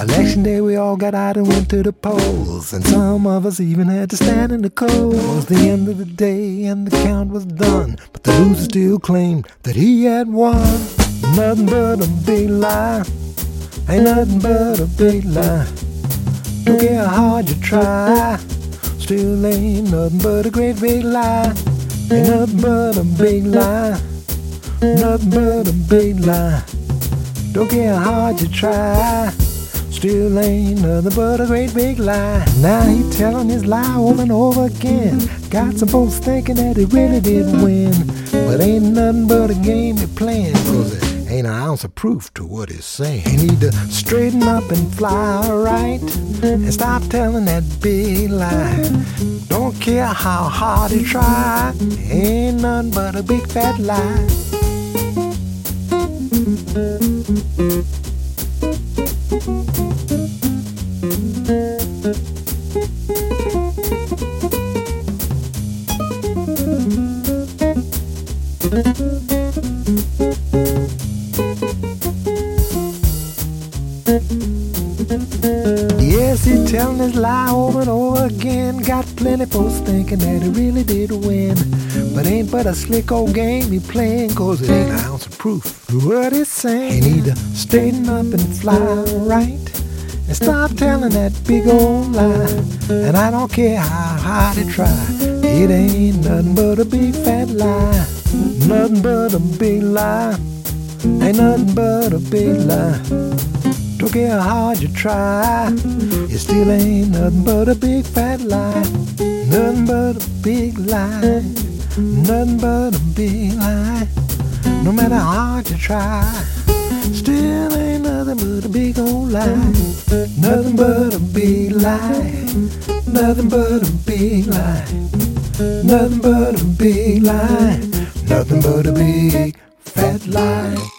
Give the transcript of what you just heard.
Election day, we all got out and went to the polls, and some of us even had to stand in the cold. It was the end of the day, and the count was done, but the loser still claimed that he had won. Nothing but a big lie, ain't nothing but a big lie. Don't care how hard you try, still ain't nothing but a great big lie. Ain't nothing but a big lie, nothing but a big lie. Don't care how hard you try. Still ain't nothing but a great big lie. Now he telling his lie over and over again. Got some folks thinking that he really did win. But ain't nothing but a game he playing. Cause ain't an ounce of proof to what he's saying. He need to straighten up and fly right. And stop telling that big lie. Don't care how hard he try. Ain't none but a big fat lie. Yes, he telling his lie over and over again. Got plenty folks thinking that he really did win. But ain't but a slick old game he playing, cause it ain't an ounce of proof what he's saying. He need to straighten up and fly right. And stop telling that big old lie. And I don't care how hard he try. It ain't nothing but a big fat lie. Nothing but a big lie. Ain't nothing but a big lie. Don't care how hard you try, it still ain't nothing but a big fat lie. Nothing but a big lie. Nothing but a big lie. No matter how hard you try, still ain't nothing but a big old lie. Nothing but a big lie. Nothing but a big lie. Nothing but a big lie. Nothing but a big fat lie.